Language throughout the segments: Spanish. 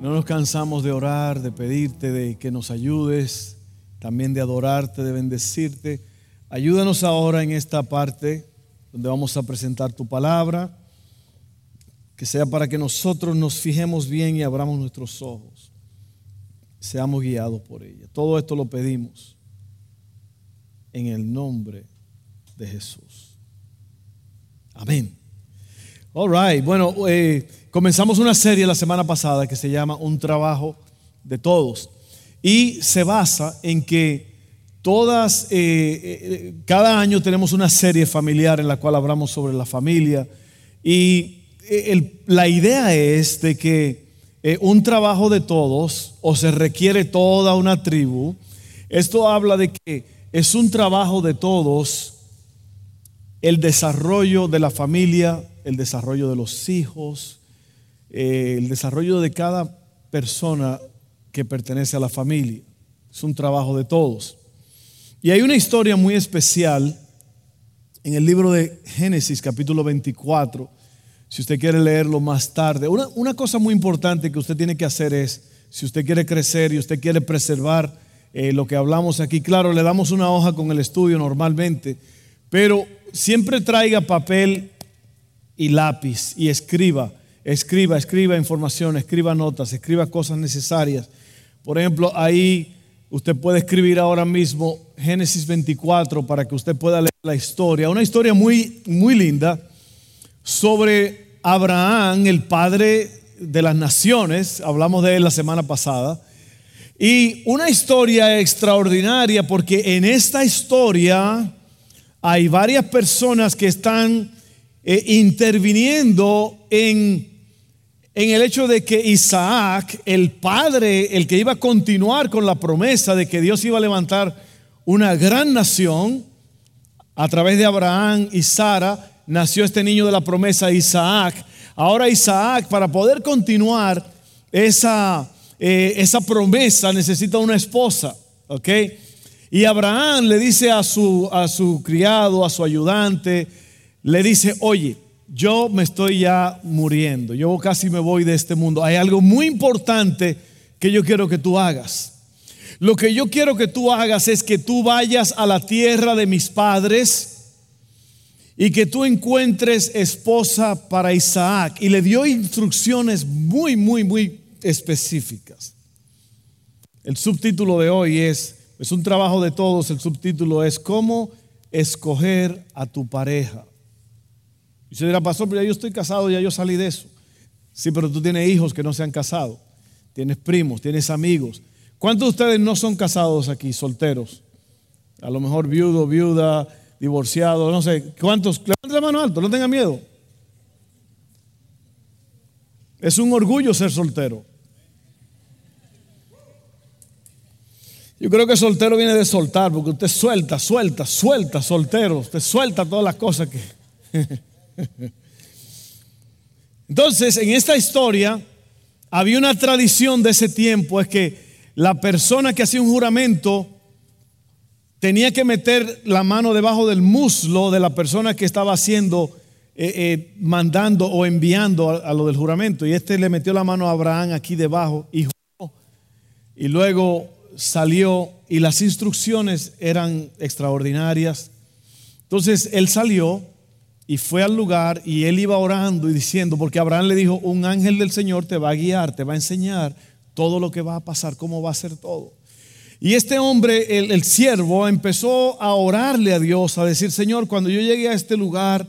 no nos cansamos de orar, de pedirte, de que nos ayudes, también de adorarte, de bendecirte. Ayúdanos ahora en esta parte donde vamos a presentar tu palabra, que sea para que nosotros nos fijemos bien y abramos nuestros ojos, seamos guiados por ella. Todo esto lo pedimos en el nombre de Jesús. Amén. All right, bueno, eh, Comenzamos una serie la semana pasada que se llama Un trabajo de todos. Y se basa en que todas, eh, eh, cada año tenemos una serie familiar en la cual hablamos sobre la familia. Y eh, la idea es de que un trabajo de todos o se requiere toda una tribu, esto habla de que es un trabajo de todos el desarrollo de la familia, el desarrollo de los hijos, eh, el desarrollo de cada persona que pertenece a la familia. Es un trabajo de todos. Y hay una historia muy especial en el libro de Génesis capítulo 24, si usted quiere leerlo más tarde. Una, cosa muy importante que usted tiene que hacer es, si usted quiere crecer y usted quiere preservar eh, lo que hablamos aquí, claro, le damos una hoja con el estudio normalmente, pero siempre traiga papel y lápiz y escriba Escriba, escriba información, escriba notas, escriba cosas necesarias. Por ejemplo, ahí usted puede escribir ahora mismo Génesis 24 para que usted pueda leer la historia. Una historia muy, muy linda sobre Abraham, el padre de las naciones. Hablamos de él la semana pasada. Y una historia extraordinaria porque en esta historia hay varias personas que están eh, interviniendo en en el hecho de que Isaac, el padre, el que iba a continuar con la promesa de que Dios iba a levantar una gran nación, a través de Abraham y Sara, nació este niño de la promesa, Isaac. Ahora Isaac, para poder continuar esa, eh, esa promesa, necesita una esposa, ¿ok? Y Abraham le dice a su, a su criado, a su ayudante, le dice, oye, yo me estoy ya muriendo, yo casi me voy de este mundo. Hay algo muy importante que yo quiero que tú hagas. Lo que yo quiero que tú hagas es que tú vayas a la tierra de mis padres y que tú encuentres esposa para Isaac. Y le dio instrucciones muy, muy, muy específicas. El subtítulo de hoy es, es un trabajo de todos, el subtítulo es cómo escoger a tu pareja. Y usted dirá, pastor, pero ya yo estoy casado, ya yo salí de eso. Sí, pero tú tienes hijos que no se han casado. Tienes primos, tienes amigos. ¿Cuántos de ustedes no son casados aquí, solteros? A lo mejor viudo, viuda, divorciado, no sé. ¿Cuántos? Levanten la mano alto, no tenga miedo. Es un orgullo ser soltero. Yo creo que soltero viene de soltar, porque usted suelta, suelta, suelta, soltero. Usted suelta todas las cosas que... Entonces, en esta historia había una tradición de ese tiempo, es que la persona que hacía un juramento tenía que meter la mano debajo del muslo de la persona que estaba haciendo, eh, eh, mandando o enviando a, lo del juramento. Y este le metió la mano a Abraham aquí debajo y Y luego salió y las instrucciones eran extraordinarias. Entonces él salió y fue al lugar y él iba orando y diciendo, porque Abraham le dijo, un ángel del Señor te va a guiar, te va a enseñar todo lo que va a pasar, cómo va a ser todo. Y este hombre, el, el siervo, empezó a orarle a Dios, a decir, Señor, cuando yo llegue a este lugar,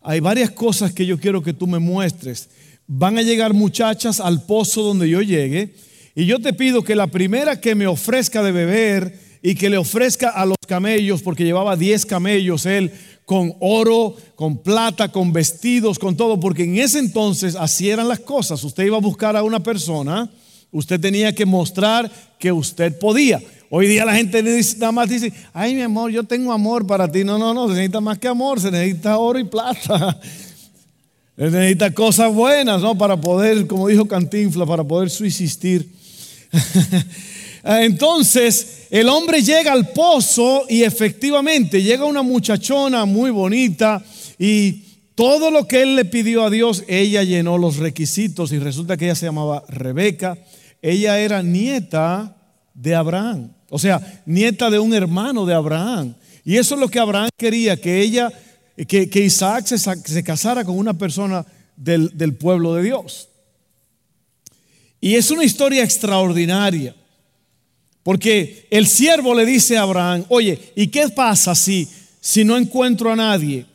hay varias cosas que yo quiero que tú me muestres. Van a llegar muchachas al pozo donde yo llegue, y yo te pido que la primera que me ofrezca de beber y que le ofrezca a los camellos, porque llevaba 10 camellos él, con oro, con plata, con vestidos, con todo, porque en ese entonces así eran las cosas. Usted iba a buscar a una persona, usted tenía que mostrar que usted podía. Hoy día la gente nada más dice, ay mi amor, yo tengo amor para ti. No, no, no, se necesita más que amor, se necesita oro y plata. Se necesita cosas buenas, ¿no? Para poder, como dijo Cantinfla, para poder subsistir. Entonces, el hombre llega al pozo y efectivamente llega una muchachona muy bonita y todo lo que él le pidió a Dios, ella llenó los requisitos y resulta que ella se llamaba Rebeca. Ella era nieta de Abraham. O sea, nieta de un hermano de Abraham. Y eso es lo que Abraham quería, que ella, que, Isaac se, casara con una persona del, del pueblo de Dios. Y es una historia extraordinaria. Porque el siervo le dice a Abraham, oye, ¿y qué pasa si, si no encuentro a nadie?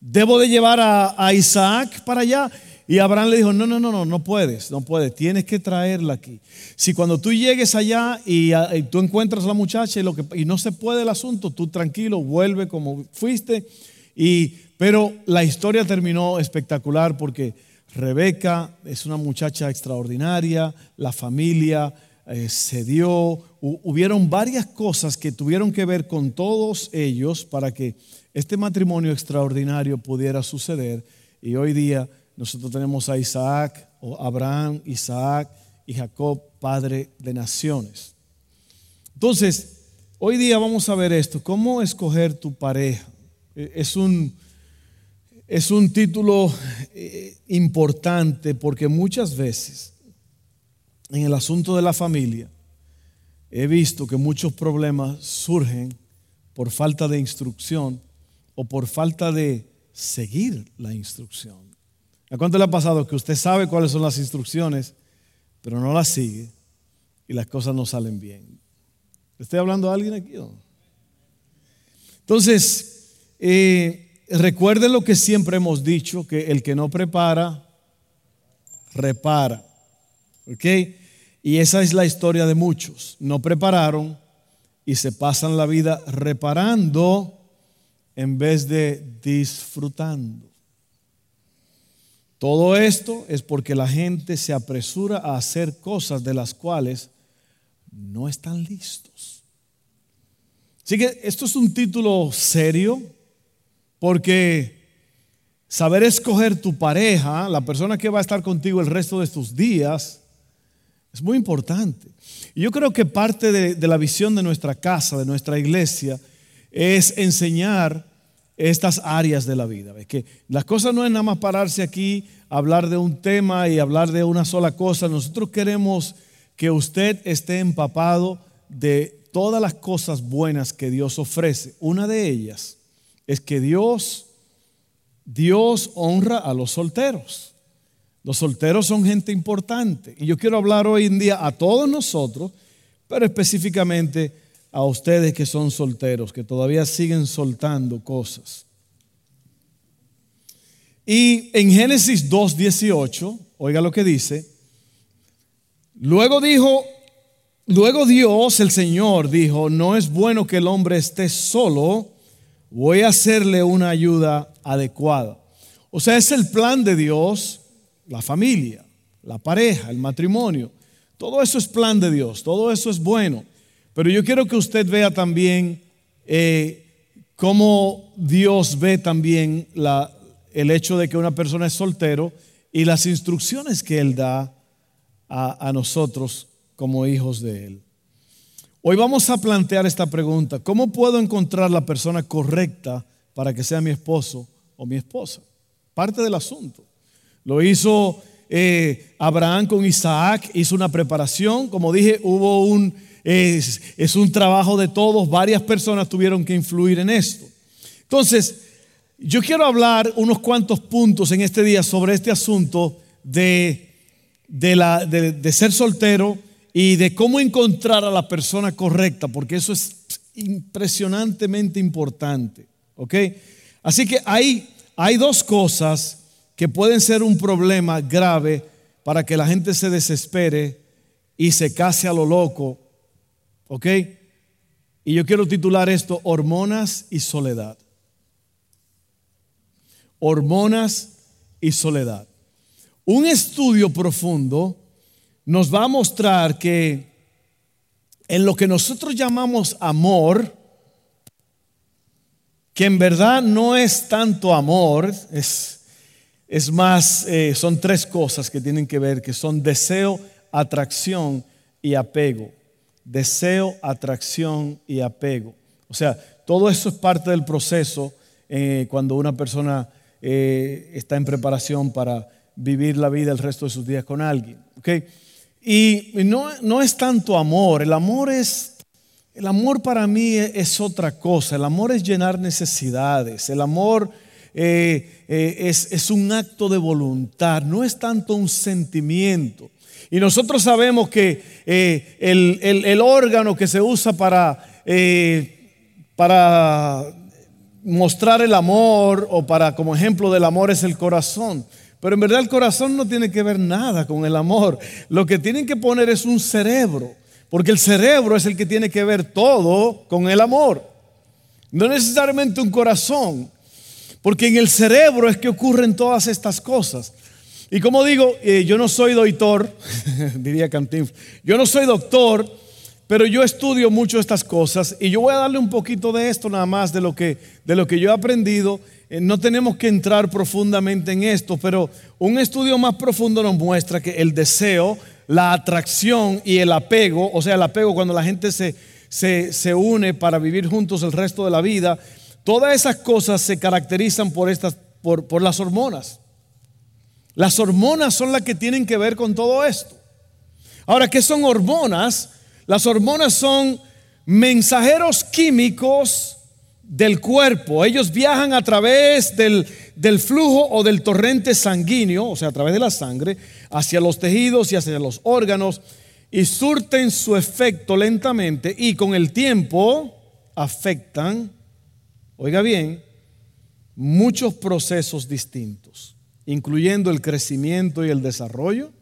¿Debo de llevar a, Isaac para allá? Y Abraham le dijo, no, no, no, no, no puedes, no puedes, tienes que traerla aquí. Si cuando tú llegues allá y, tú encuentras a la muchacha y, lo que, y no se puede el asunto, tú tranquilo, vuelve como fuiste. Y, pero la historia terminó espectacular porque Rebeca es una muchacha extraordinaria, la familia eh, se dio, hubieron varias cosas que tuvieron que ver con todos ellos para que este matrimonio extraordinario pudiera suceder. Y hoy día nosotros tenemos a Isaac, o Abraham, Isaac y Jacob, padre de naciones. Entonces, hoy día vamos a ver esto, cómo escoger tu pareja. E, es un, es un título eh, importante porque muchas veces en el asunto de la familia he visto que muchos problemas surgen por falta de instrucción o por falta de seguir la instrucción. ¿A cuánto le ha pasado que usted sabe cuáles son las instrucciones, pero no las sigue y las cosas no salen bien? ¿Estoy hablando a alguien aquí? Entonces, eh, recuerden lo que siempre hemos dicho, que el que no prepara, repara. ¿Ok? Y esa es la historia de muchos. No prepararon y se pasan la vida reparando en vez de disfrutando. Todo esto es porque la gente se apresura a hacer cosas de las cuales no están listos. Así que esto es un título serio porque saber escoger tu pareja, la persona que va a estar contigo el resto de tus días, es muy importante. Y yo creo que parte de, la visión de nuestra casa, de nuestra iglesia, es enseñar estas áreas de la vida. Que las cosas no es nada más pararse aquí, hablar de un tema y hablar de una sola cosa. Nosotros queremos que usted esté empapado de todas las cosas buenas que Dios ofrece. Una de ellas es que Dios, Dios honra a los solteros. Los solteros son gente importante. Y yo quiero hablar hoy en día a todos nosotros, pero específicamente a ustedes que son solteros, que todavía siguen soltando cosas. Y en Génesis 2.18, oiga lo que dice, luego dijo, luego Dios, el Señor, dijo, no es bueno que el hombre esté solo, voy a hacerle una ayuda adecuada. O sea, es el plan de Dios, la familia, la pareja, el matrimonio. Todo eso es plan de Dios, todo eso es bueno. Pero yo quiero que usted vea también eh, cómo Dios ve también el hecho de que una persona es soltero y las instrucciones que Él da a, a nosotros como hijos de Él. Hoy vamos a plantear esta pregunta. ¿Cómo puedo encontrar la persona correcta para que sea mi esposo o mi esposa? Parte del asunto. Lo hizo eh, Abraham con Isaac, hizo una preparación. Como dije, hubo un es, un trabajo de todos, varias personas tuvieron que influir en esto. Entonces, yo quiero hablar unos cuantos puntos en este día sobre este asunto de, la, de, ser soltero y de cómo encontrar a la persona correcta, porque eso es impresionantemente importante. Así que hay, hay dos cosas que pueden ser un problema grave para que la gente se desespere y se case a lo loco ¿Ok? Y yo quiero titular esto Hormonas y Soledad. hormonas y soledad. Un estudio profundo nos va a mostrar que en lo que nosotros llamamos amor, que en verdad no es tanto amor, es, es más, eh, son tres cosas que tienen que ver, que son deseo, atracción y apego. Deseo, atracción y apego. O sea, todo eso es parte del proceso eh, cuando una persona eh, está en preparación para vivir la vida el resto de sus días con alguien. Y no, no es tanto amor, el amor es, el amor para mí es, otra cosa, el amor es llenar necesidades, el amor eh, eh, es, es un acto de voluntad, no es tanto un sentimiento. Y nosotros sabemos que eh, el, el, órgano que se usa para, para mostrar el amor o para como ejemplo del amor es el corazón. Pero en verdad el corazón no tiene que ver nada con el amor. Lo que tienen que poner es un cerebro, porque el cerebro es el que tiene que ver todo con el amor. No necesariamente un corazón, porque en el cerebro es que ocurren todas estas cosas. Y como digo, eh, yo no soy doctor, diría Cantín, yo no soy doctor, pero yo estudio mucho estas cosas y yo voy a darle un poquito de esto nada más de lo que, de lo que yo he aprendido eh, no tenemos que entrar profundamente en esto, pero un estudio más profundo nos muestra que el deseo, la atracción y el apego, o sea, el apego cuando la gente se, se, une para vivir juntos el resto de la vida, todas esas cosas se caracterizan por, estas, por, las hormonas. Las hormonas son las que tienen que ver con todo esto. Ahora, ¿qué son hormonas? Las hormonas son mensajeros químicos del cuerpo. Ellos viajan a través del, del, flujo o del torrente sanguíneo, o sea, a través de la sangre, hacia los tejidos y hacia los órganos, y surten su efecto lentamente y con el tiempo afectan, oiga bien, muchos procesos distintos, incluyendo el crecimiento y el desarrollo,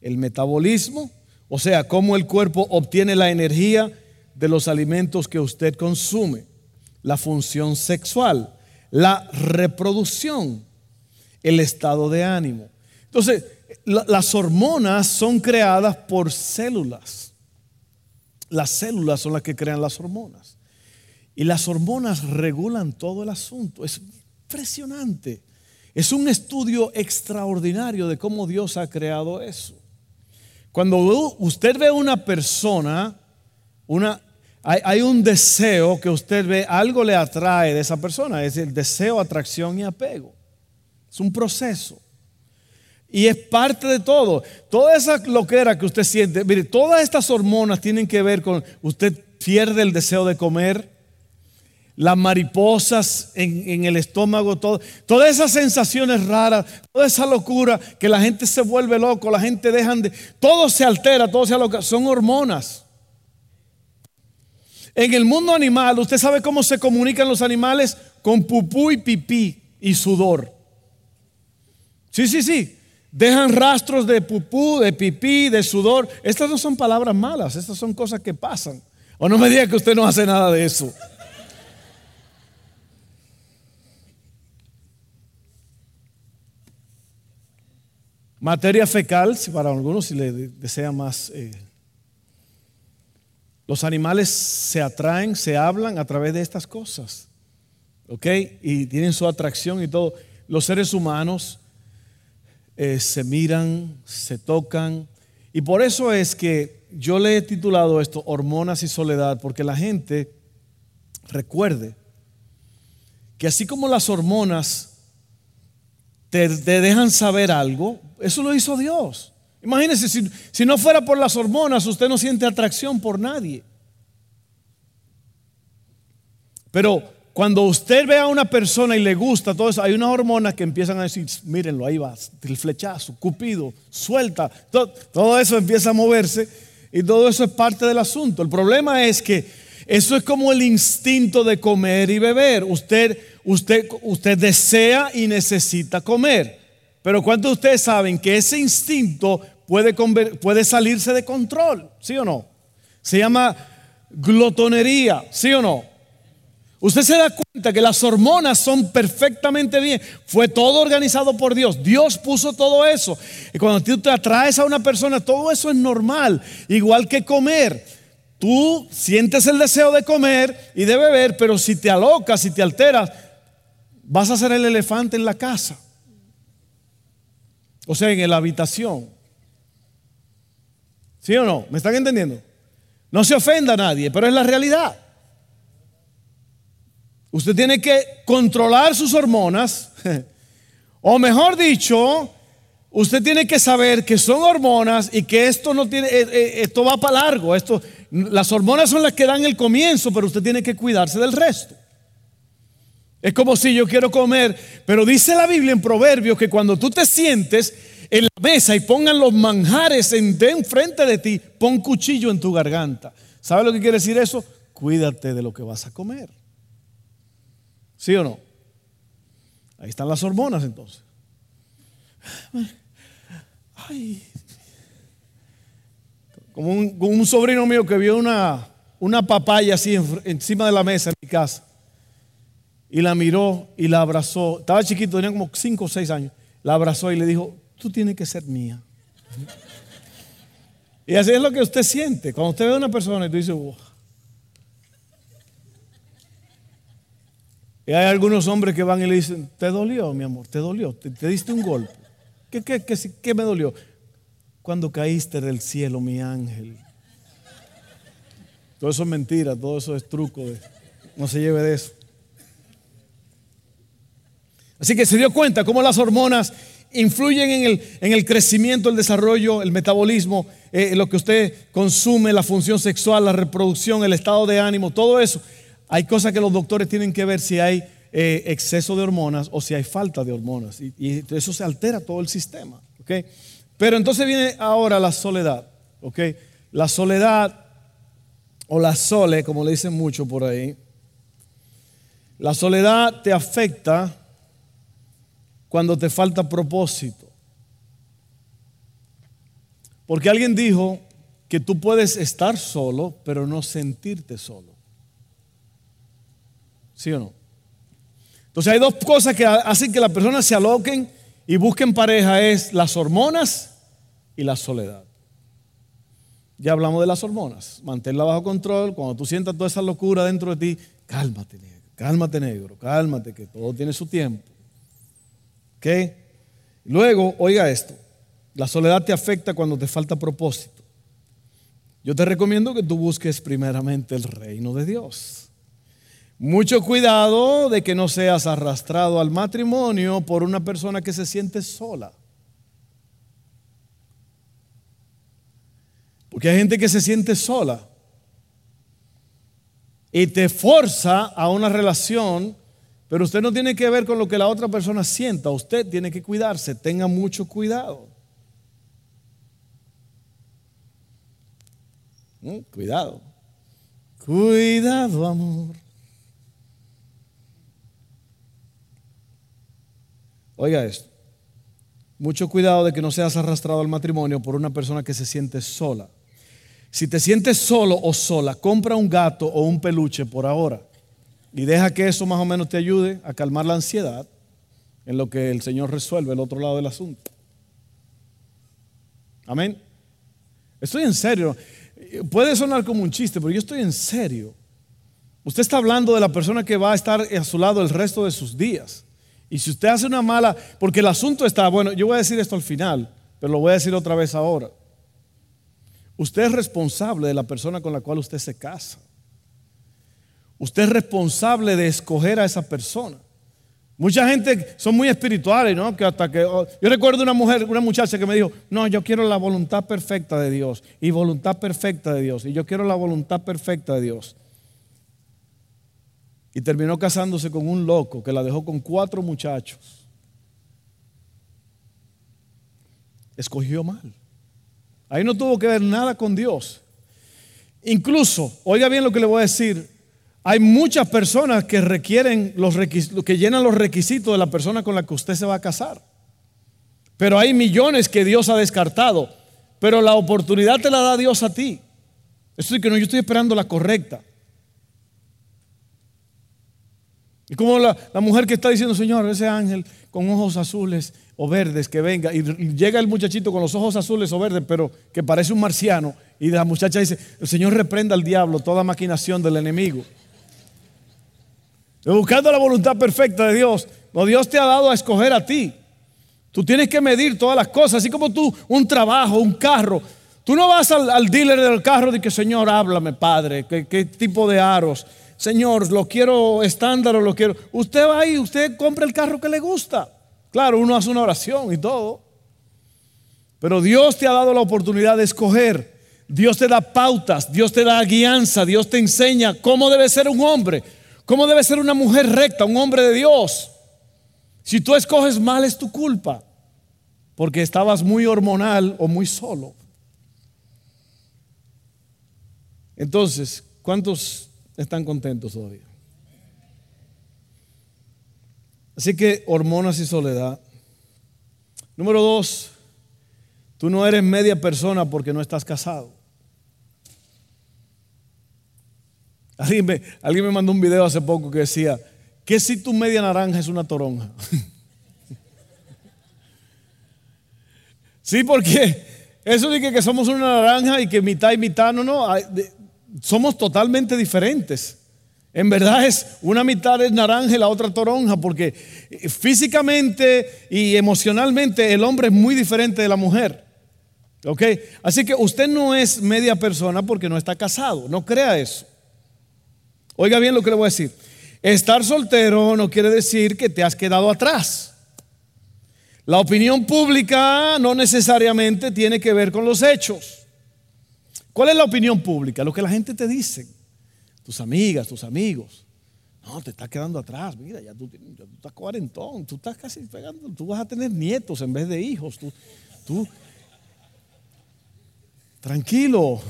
el metabolismo, o sea, cómo el cuerpo obtiene la energía de los alimentos que usted consume la función sexual, la reproducción, el estado de ánimo. Entonces, las hormonas son creadas por células. Las células son las que crean las hormonas. Y las hormonas regulan todo el asunto. Es impresionante. Es un estudio extraordinario de cómo Dios ha creado eso. Cuando usted ve una persona, una hay, un deseo que usted ve, algo le atrae de esa persona, es el deseo, atracción y apego. Es un proceso. Y es parte de todo. Toda esa loquera que usted siente, mire, todas estas hormonas tienen que ver con, usted pierde el deseo de comer, las mariposas en, el estómago, todo, todas esas sensaciones raras, toda esa locura que la gente se vuelve loco, la gente deja de, todo se altera, todo se aloca, son hormonas. En el mundo animal, ¿usted sabe cómo se comunican los animales? Con pupú y pipí y sudor. Sí, sí, sí. Dejan rastros de pupú, de pipí, de sudor. Estas no son palabras malas, estas son cosas que pasan. O no me diga que usted no hace nada de eso. Materia fecal, para algunos si le desea más eh, los animales se atraen, se hablan a través de estas cosas. ¿Ok? Y tienen su atracción y todo. Los seres humanos eh, se miran, se tocan. Y por eso es que yo le he titulado esto Hormonas y Soledad, porque la gente recuerde que así como las hormonas te, dejan saber algo, eso lo hizo Dios. Imagínense, si, no fuera por las hormonas, usted no siente atracción por nadie. Pero cuando usted ve a una persona y le gusta todo eso, hay unas hormonas que empiezan a decir, mírenlo, ahí va, el flechazo, cupido, suelta, todo, todo, eso empieza a moverse y todo eso es parte del asunto. El problema es que eso es como el instinto de comer y beber. Usted, usted, usted desea y necesita comer. Pero ¿cuántos de ustedes saben que ese instinto puede, puede salirse de control, ¿sí o no? Se llama glotonería, ¿sí o no? Usted se da cuenta que las hormonas son perfectamente bien. Fue todo organizado por Dios. Dios puso todo eso. Y cuando tú te atraes a una persona, todo eso es normal. Igual que comer. Tú sientes el deseo de comer y de beber, pero si te alocas, si te alteras, vas a ser el elefante en la casa. O sea, en la habitación. ¿Sí o no? ¿Me están entendiendo? No se ofenda a nadie, pero es la realidad. Usted tiene que controlar sus hormonas, o mejor dicho, usted tiene que saber que son hormonas y que esto no tiene, eh, eh, esto va para largo. Esto, las hormonas son las que dan el comienzo, pero usted tiene que cuidarse del resto. Es como si yo quiero comer, pero dice la Biblia en Proverbios que cuando tú te sientes en la mesa y pongan los manjares enfrente de ti, pon cuchillo en tu garganta. ¿Sabe lo que quiere decir eso? Cuídate de lo que vas a comer. ¿Sí o no? Ahí están las hormonas entonces. Como un, sobrino mío que vio una, una papaya así encima de la mesa en mi casa. Y la miró y la abrazó. Estaba chiquito, tenía como 5 o 6 años. La abrazó y le dijo, tú tienes que ser mía. Y así es lo que usted siente. Cuando usted ve a una persona y tú dices, Y hay algunos hombres que van y le dicen, ¿te dolió, mi amor? ¿Te dolió? ¿Te, diste un golpe? ¿Qué, qué, qué, qué me dolió? Cuando caíste del cielo, mi ángel. Todo eso es mentira, todo eso es truco. no se lleve de eso. Así que se dio cuenta cómo las hormonas influyen en el, en el crecimiento, el desarrollo, el metabolismo, eh, lo que usted consume, la función sexual, la reproducción, el estado de ánimo, todo eso. Hay cosas que los doctores tienen que ver si hay eh, exceso de hormonas o si hay falta de hormonas. Y, eso se altera todo el sistema. Pero entonces viene ahora la soledad. La soledad o la sole, como le dicen mucho por ahí. La soledad te afecta cuando te falta propósito. Porque alguien dijo que tú puedes estar solo, pero no sentirte solo. ¿Sí o no? Entonces hay dos cosas que hacen que las personas se aloquen y busquen pareja, es las hormonas y la soledad. Ya hablamos de las hormonas, manténla bajo control, cuando tú sientas toda esa locura dentro de ti, cálmate negro, cálmate negro, cálmate, que todo tiene su tiempo. Luego, oiga esto, la soledad te afecta cuando te falta propósito. Yo te recomiendo que tú busques primeramente el reino de Dios. Mucho cuidado de que no seas arrastrado al matrimonio por una persona que se siente sola. Porque hay gente que se siente sola y te forza a una relación, pero usted no tiene que ver con lo que la otra persona sienta, usted tiene que cuidarse, tenga mucho cuidado. Mm, cuidado. Cuidado, amor. Oiga esto. Mucho cuidado de que no seas arrastrado al matrimonio por una persona que se siente sola. Si te sientes solo o sola, compra un gato o un peluche por ahora y deja que eso más o menos te ayude a calmar la ansiedad en lo que el Señor resuelve el otro lado del asunto. Amén. Estoy en serio. Puede sonar como un chiste, pero yo estoy en serio. Usted está hablando de la persona que va a estar a su lado el resto de sus días. Y si usted hace una mala, porque el asunto está, bueno, yo voy a decir esto al final, pero lo voy a decir otra vez ahora. Usted es responsable de la persona con la cual usted se casa. Usted es responsable de escoger a esa persona. Mucha gente son muy espirituales, ¿no? Que hasta que oh, yo recuerdo una mujer, una muchacha que me dijo, "No, yo quiero la voluntad perfecta de Dios y voluntad perfecta de Dios y yo quiero la voluntad perfecta de Dios." Y terminó casándose con un loco que la dejó con cuatro muchachos. Escogió mal. Ahí no tuvo que ver nada con Dios. Incluso, oiga bien lo que le voy a decir, hay muchas personas que requieren los que llenan los requisitos de la persona con la que usted se va a casar. Pero hay millones que Dios ha descartado. Pero la oportunidad te la da Dios a ti. Eso es que no, yo estoy esperando la correcta. Es como la, la, mujer que está diciendo, Señor, ese ángel con ojos azules o verdes que venga. Y llega el muchachito con los ojos azules o verdes, pero que parece un marciano. Y la muchacha dice, el Señor reprenda al diablo toda maquinación del enemigo. Buscando la voluntad perfecta de Dios. No, Dios te ha dado a escoger a ti. Tú tienes que medir todas las cosas, así como tú, un trabajo, un carro. Tú no vas al, dealer del carro y que, Señor, háblame, Padre, ¿qué, qué tipo de aros? Señor, lo quiero estándar o lo quiero. Usted va ahí, usted compra el carro que le gusta. Claro, uno hace una oración y todo. Pero Dios te ha dado la oportunidad de escoger. Dios te da pautas, Dios te da guianza, Dios te enseña cómo debe ser un hombre, cómo debe ser una mujer recta, un hombre de Dios. Si tú escoges mal es tu culpa, porque estabas muy hormonal o muy solo. Entonces, ¿cuántos están contentos todavía. Así que hormonas y soledad. Número dos, tú no eres media persona porque no estás casado. Alguien me, mandó un video hace poco que decía, ¿qué si tu media naranja es una toronja? sí, porque eso dice que somos una naranja y que mitad y mitad, no, no, somos totalmente diferentes. En verdad es una mitad es naranja y la otra toronja, porque físicamente y emocionalmente el hombre es muy diferente de la mujer. ¿Ok? Así que usted no es media persona porque no está casado. No crea eso. Oiga bien lo que le voy a decir. Estar soltero no quiere decir que te has quedado atrás. La opinión pública no necesariamente tiene que ver con los hechos. ¿Cuál es la opinión pública? Lo que la gente te dice. Tus amigas, tus amigos. No, te estás quedando atrás. Mira, ya tú, estás cuarentón. Tú estás casi pegando. Tú vas a tener nietos en vez de hijos. Tú, tú tranquilo.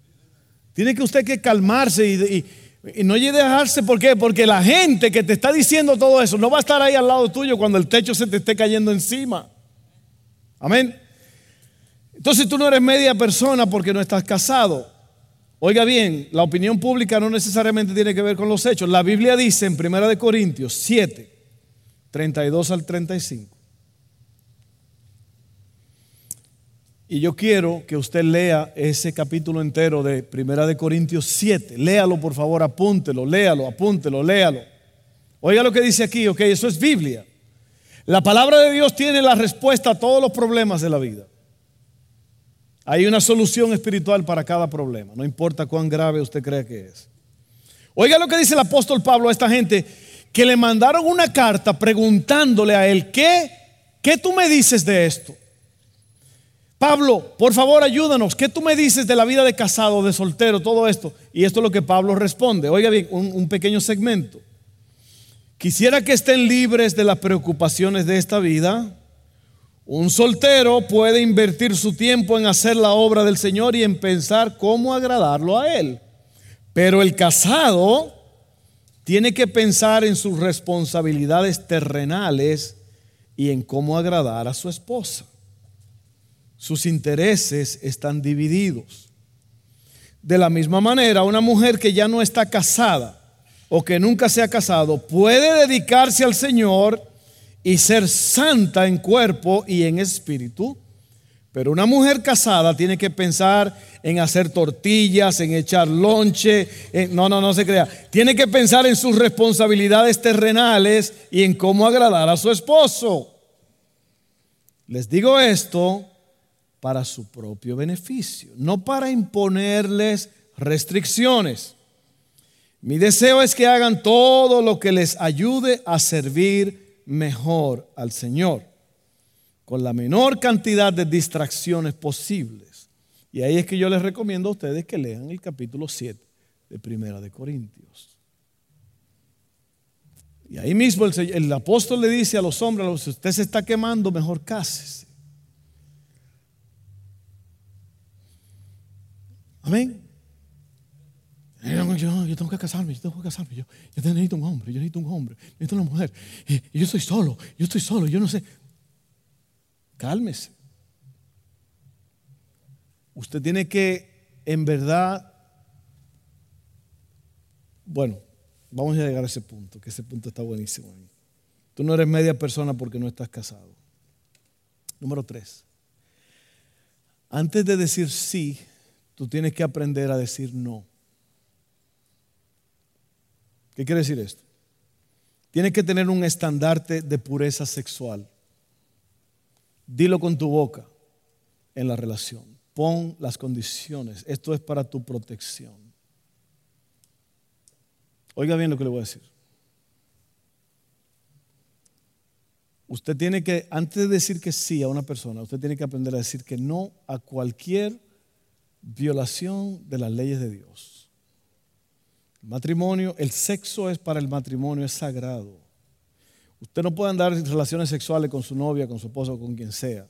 Tiene que usted que calmarse y, no dejarse. ¿Por qué? Porque la gente que te está diciendo todo eso no va a estar ahí al lado tuyo cuando el techo se te esté cayendo encima. Amén. Entonces tú no eres media persona porque no estás casado. Oiga bien, la opinión pública no necesariamente tiene que ver con los hechos. La Biblia dice en 1 Corintios 7, 32 al 35. Y yo quiero que usted lea ese capítulo entero de 1 Corintios 7. Léalo, por favor, apúntelo, léalo, apúntelo, léalo. Oiga lo que dice aquí, ok, eso es Biblia. La palabra de Dios tiene la respuesta a todos los problemas de la vida. Hay una solución espiritual para cada problema, no importa cuán grave usted crea que es. Oiga lo que dice el apóstol Pablo a esta gente, que le mandaron una carta preguntándole a él, ¿qué, qué tú me dices de esto? Pablo, por favor ayúdanos, ¿qué tú me dices de la vida de casado, de soltero, todo esto? Y esto es lo que Pablo responde. Oiga bien, un, un pequeño segmento. Quisiera que estén libres de las preocupaciones de esta vida un soltero puede invertir su tiempo en hacer la obra del Señor y en pensar cómo agradarlo a Él. Pero el casado tiene que pensar en sus responsabilidades terrenales y en cómo agradar a su esposa. Sus intereses están divididos. De la misma manera, una mujer que ya no está casada o que nunca se ha casado puede dedicarse al Señor y ser santa en cuerpo y en espíritu. Pero una mujer casada tiene que pensar en hacer tortillas, en echar lonche. no, no, no se crea. Tiene que pensar en sus responsabilidades terrenales y en cómo agradar a su esposo. Les digo esto para su propio beneficio, no para imponerles restricciones. Mi deseo es que hagan todo lo que les ayude a servir mejor al Señor, con la menor cantidad de distracciones posibles. Y ahí es que yo les recomiendo a ustedes que lean el capítulo 7 de Primera de Corintios. Y ahí mismo el, apóstol le dice a los hombres, si usted se está quemando, mejor cásese. Amén. Yo, tengo que casarme, yo tengo que casarme, yo, necesito un hombre, yo necesito un hombre, necesito una mujer. Y, yo estoy solo, yo estoy solo, yo no sé. Cálmese. Usted tiene que, en verdad, bueno, Vamos a llegar a ese punto, que ese punto está buenísimo. Tú no eres media persona porque no estás casado. Número tres. Antes de decir sí, tú tienes que aprender a decir no. ¿Qué quiere decir esto? Tienes que tener un estandarte de pureza sexual. Dilo con tu boca en la relación. Pon las condiciones. Esto es para tu protección. Oiga bien lo que le voy a decir. Usted tiene que, antes de decir que sí a una persona, usted tiene que aprender a decir que no a cualquier violación de las leyes de Dios. El matrimonio, el sexo es para el matrimonio, es sagrado. Usted no puede andar en relaciones sexuales con su novia, con su esposo con quien sea.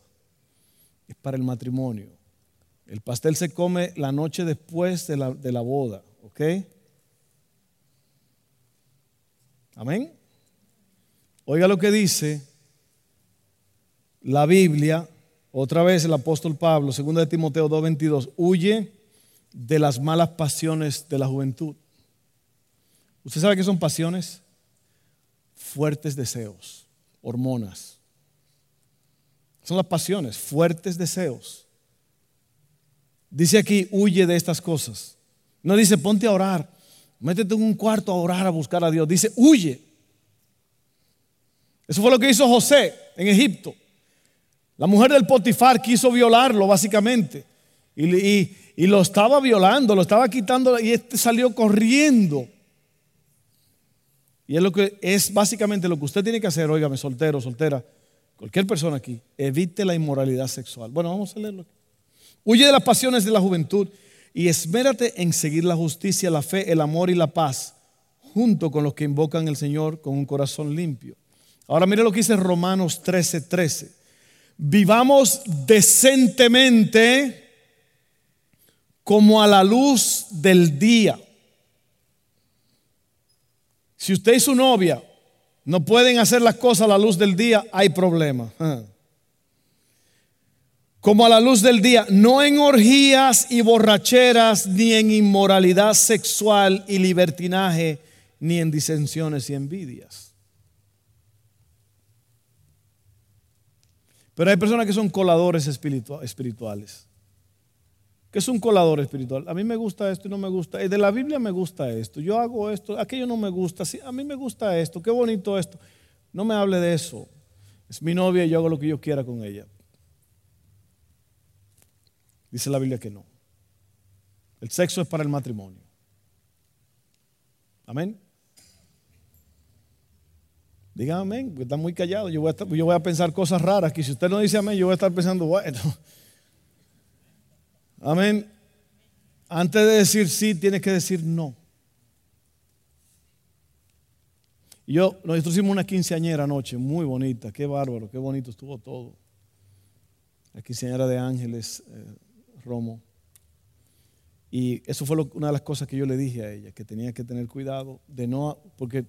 Es para el matrimonio. El pastel se come la noche después de la, de la boda, ¿ok? Amén. Oiga lo que dice la Biblia, otra vez el apóstol Pablo, 2 de Timoteo 2:22, huye de las malas pasiones de la juventud. ¿Usted sabe qué son pasiones? fuertes deseos, hormonas. Son las pasiones, fuertes deseos. Dice aquí, huye de estas cosas. No dice, ponte a orar, métete en un cuarto a orar, a buscar a Dios. Dice, huye. Eso fue lo que hizo José en Egipto. La mujer del Potifar quiso violarlo, básicamente. Y, lo estaba violando, lo estaba quitando y este salió corriendo. Y es lo que es básicamente lo que usted tiene que hacer, óigame, soltero, soltera, cualquier persona aquí, evite la inmoralidad sexual. Bueno, vamos a leerlo. Huye de las pasiones de la juventud y esmérate en seguir la justicia, la fe, el amor y la paz, junto con los que invocan al Señor con un corazón limpio. Ahora mire lo que dice Romanos 13, 13. Vivamos decentemente como a la luz del día si usted y su novia no pueden hacer las cosas a la luz del día, hay problema. Como a la luz del día, no en orgías y borracheras, ni en inmoralidad sexual y libertinaje, ni en disensiones y envidias. Pero hay personas que son coladores espirituales que es un colador espiritual. A mí me gusta esto y no me gusta. De la Biblia me gusta esto. Yo hago esto, aquello no me gusta. A mí me gusta esto. Qué bonito esto. No me hable de eso. Es mi novia y yo hago lo que yo quiera con ella. Dice la Biblia que no. El sexo es para el matrimonio. Amén. Diga amén, porque están muy callados. Yo voy, a pensar cosas raras. Que si usted no dice amén, yo voy a estar pensando, bueno. Amén. Antes de decir sí, tienes que decir no. yo, nosotros hicimos una quinceañera anoche, muy bonita, qué bárbaro, qué bonito estuvo todo. La quinceañera de Ángeles eh, Romo. Y eso fue una de las cosas que yo le dije a ella, que tenía que tener cuidado de no, porque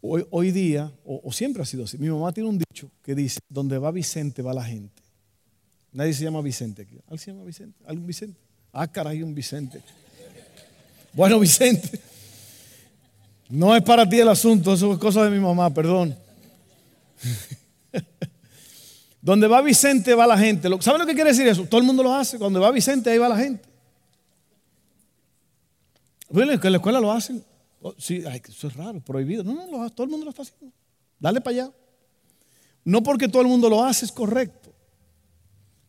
hoy, día, o, siempre ha sido así, mi mamá tiene un dicho que dice, donde va Vicente va la gente. Nadie se llama Vicente aquí. ¿Alguien se llama Vicente? ¿Algún Vicente? Ah, caray, un Vicente. Bueno, Vicente. No es para ti el asunto, eso es cosa de mi mamá, perdón. Donde va Vicente va la gente. ¿Saben lo que quiere decir eso? Todo el mundo lo hace. Cuando va Vicente, ahí va la gente. En la escuela lo hacen. Oh, sí, eso es raro, prohibido. No, no, todo el mundo lo está haciendo. Dale para allá. No porque todo el mundo lo hace es correcto.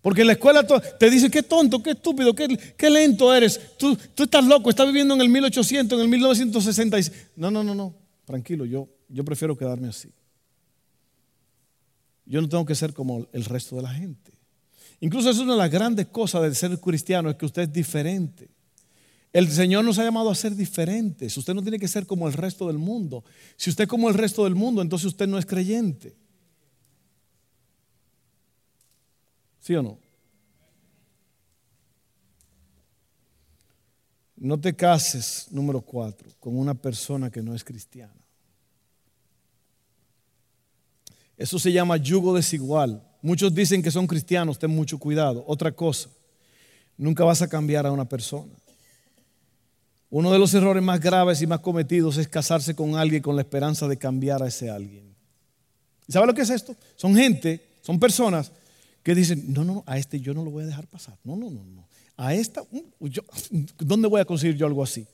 Porque en la escuela te dice, qué tonto, qué estúpido, qué, lento eres. Tú, tú, estás loco, estás viviendo en el 1800, en el 1966. No, no, no, no. Tranquilo, yo, yo prefiero quedarme así. Yo no tengo que ser como el resto de la gente. Incluso es una de las grandes cosas de ser cristiano, es que usted es diferente. El Señor nos ha llamado a ser diferentes. Usted no tiene que ser como el resto del mundo. Si usted es como el resto del mundo, entonces usted no es creyente. ¿Sí o no? No te cases, número cuatro, con una persona que no es cristiana. Eso se llama yugo desigual. Muchos dicen que son cristianos, ten mucho cuidado. Otra cosa, nunca vas a cambiar a una persona. Uno de los errores más graves y más cometidos es casarse con alguien con la esperanza de cambiar a ese alguien. ¿Y sabe lo que es esto? Son gente, son personas que dicen, no, no, a este yo no lo voy a dejar pasar. No, no, no, no. A esta, mm, ¿dónde voy a conseguir yo algo así?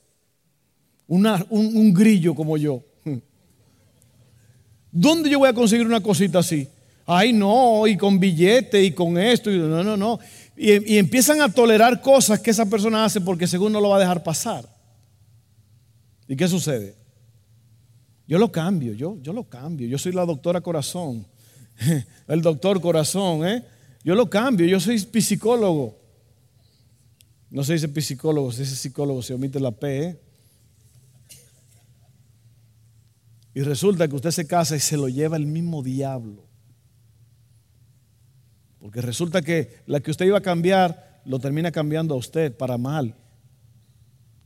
un, grillo como yo. ¿Dónde yo voy a conseguir una cosita así? Ay, no, y con billete y con esto, y no, no, no. Y, empiezan a tolerar cosas que esa persona hace porque según no lo va a dejar pasar. ¿Y qué sucede? Yo lo cambio, yo, yo lo cambio. Yo soy la doctora corazón, el doctor corazón, ¿eh? Yo lo cambio, yo soy psicólogo. No se dice psicólogo, se dice psicólogo, se omite la P, ¿eh? Y resulta que usted se casa y se lo lleva el mismo diablo. Porque resulta que la que usted iba a cambiar lo termina cambiando a usted para mal.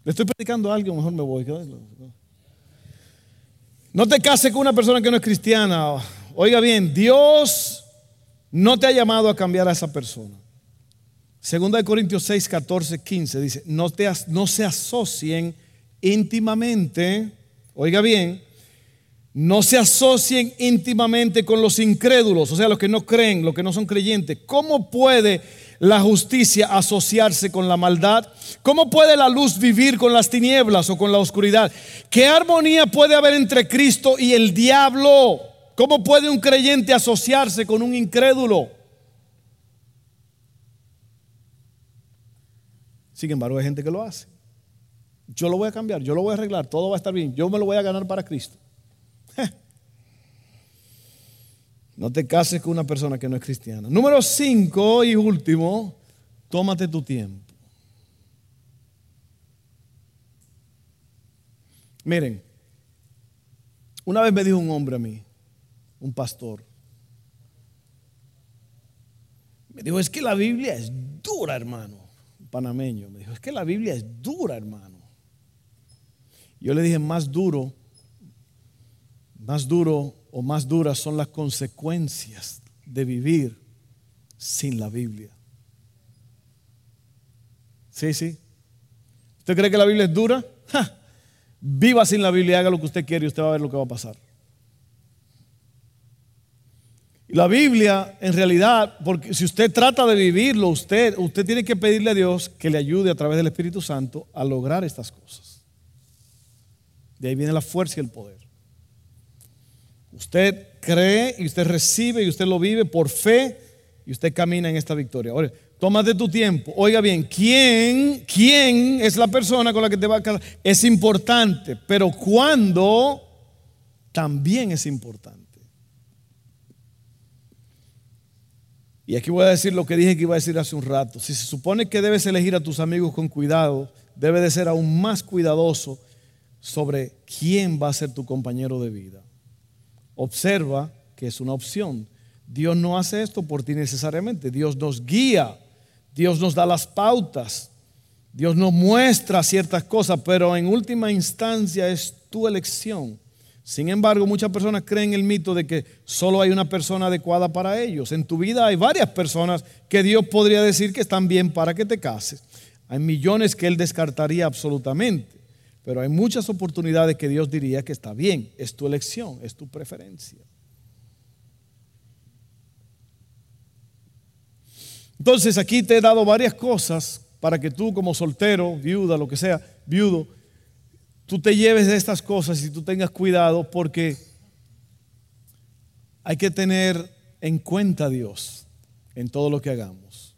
Le estoy predicando algo, mejor me voy. No te cases con una persona que no es cristiana. Oiga bien, Dios no te ha llamado a cambiar a esa persona. Segunda de Corintios 6, 14, 15 dice, no, te, no se asocien íntimamente, oiga bien, no se asocien íntimamente con los incrédulos, o sea, los que no creen, los que no son creyentes. ¿Cómo puede la justicia asociarse con la maldad? ¿Cómo puede la luz vivir con las tinieblas o con la oscuridad? ¿Qué armonía puede haber entre Cristo y el diablo? ¿Cómo puede un creyente asociarse con un incrédulo? Sin embargo, hay gente que lo hace. Yo lo voy a cambiar, yo lo voy a arreglar, todo va a estar bien, yo me lo voy a ganar para Cristo. No te cases con una persona que no es cristiana. Número cinco y último, tómate tu tiempo. Miren, una vez me dijo un hombre a mí, un pastor, me dijo, es que la Biblia es dura, hermano. Un panameño me dijo, es que la Biblia es dura, hermano. Yo le dije, más duro más duro o más duras son las consecuencias de vivir sin la Biblia. Sí, sí. ¿Usted cree que la Biblia es dura? Viva sin la Biblia, haga lo que usted quiere y usted va a ver lo que va a pasar. Y la Biblia, en realidad, porque si usted trata de vivirlo, usted, usted tiene que pedirle a Dios que le ayude a través del Espíritu Santo a lograr estas cosas. De ahí viene la fuerza y el poder. Usted cree y usted recibe y usted lo vive por fe y usted camina en esta victoria. Ahora, tómate tu tiempo. Oiga bien, ¿quién, quién es la persona con la que te va a casar? Es importante, pero ¿cuándo? También es importante. Y aquí voy a decir lo que dije que iba a decir hace un rato. Si se supone que debes elegir a tus amigos con cuidado, debe de ser aún más cuidadoso sobre quién va a ser tu compañero de vida. Observa que es una opción. Dios no hace esto por ti necesariamente. Dios nos guía. Dios nos da las pautas. Dios nos muestra ciertas cosas, pero en última instancia es tu elección. Sin embargo, muchas personas creen el mito de que solo hay una persona adecuada para ellos. En tu vida hay varias personas que Dios podría decir que están bien para que te cases. Hay millones que Él descartaría absolutamente. Pero hay muchas oportunidades que Dios diría que está bien, es tu elección, es tu preferencia. Entonces aquí te he dado varias cosas para que tú como soltero, viuda, lo que sea, viudo, tú te lleves de estas cosas y tú tengas cuidado porque hay que tener en cuenta a Dios en todo lo que hagamos.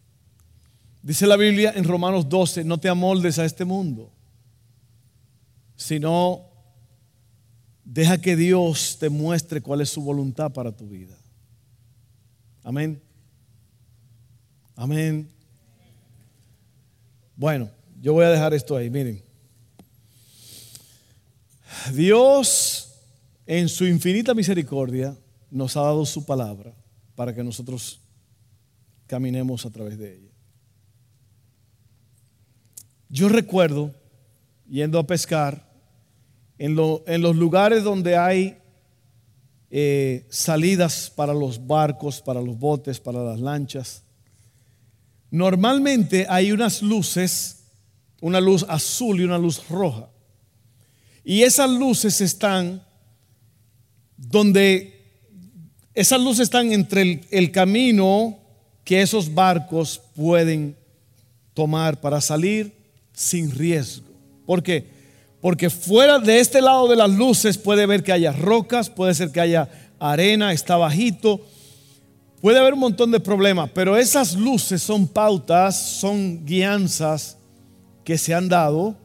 Dice la Biblia en Romanos 12, no te amoldes a este mundo sino deja que Dios te muestre cuál es su voluntad para tu vida. Amén. Amén. Bueno, yo voy a dejar esto ahí, miren. Dios en su infinita misericordia nos ha dado su palabra para que nosotros caminemos a través de ella. Yo recuerdo yendo a pescar en, los lugares donde hay eh, salidas para los barcos, para los botes, para las lanchas, normalmente hay unas luces una luz azul y una luz roja. Y esas luces están donde, esas luces están entre el, el camino que esos barcos pueden tomar para salir sin riesgo. ¿Por qué? Porque fuera de este lado de las luces puede ver que haya rocas, puede ser que haya arena, está bajito, puede haber un montón de problemas, pero esas luces son pautas, son guianzas que se han dado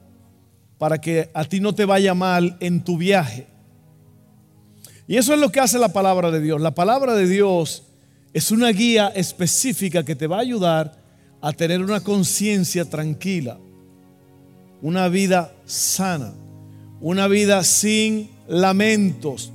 para que a ti no te vaya mal en tu viaje. Y eso es lo que hace la palabra de Dios. La palabra de Dios es una guía específica que te va a ayudar a tener una conciencia tranquila, una vida sana, una vida sin lamentos,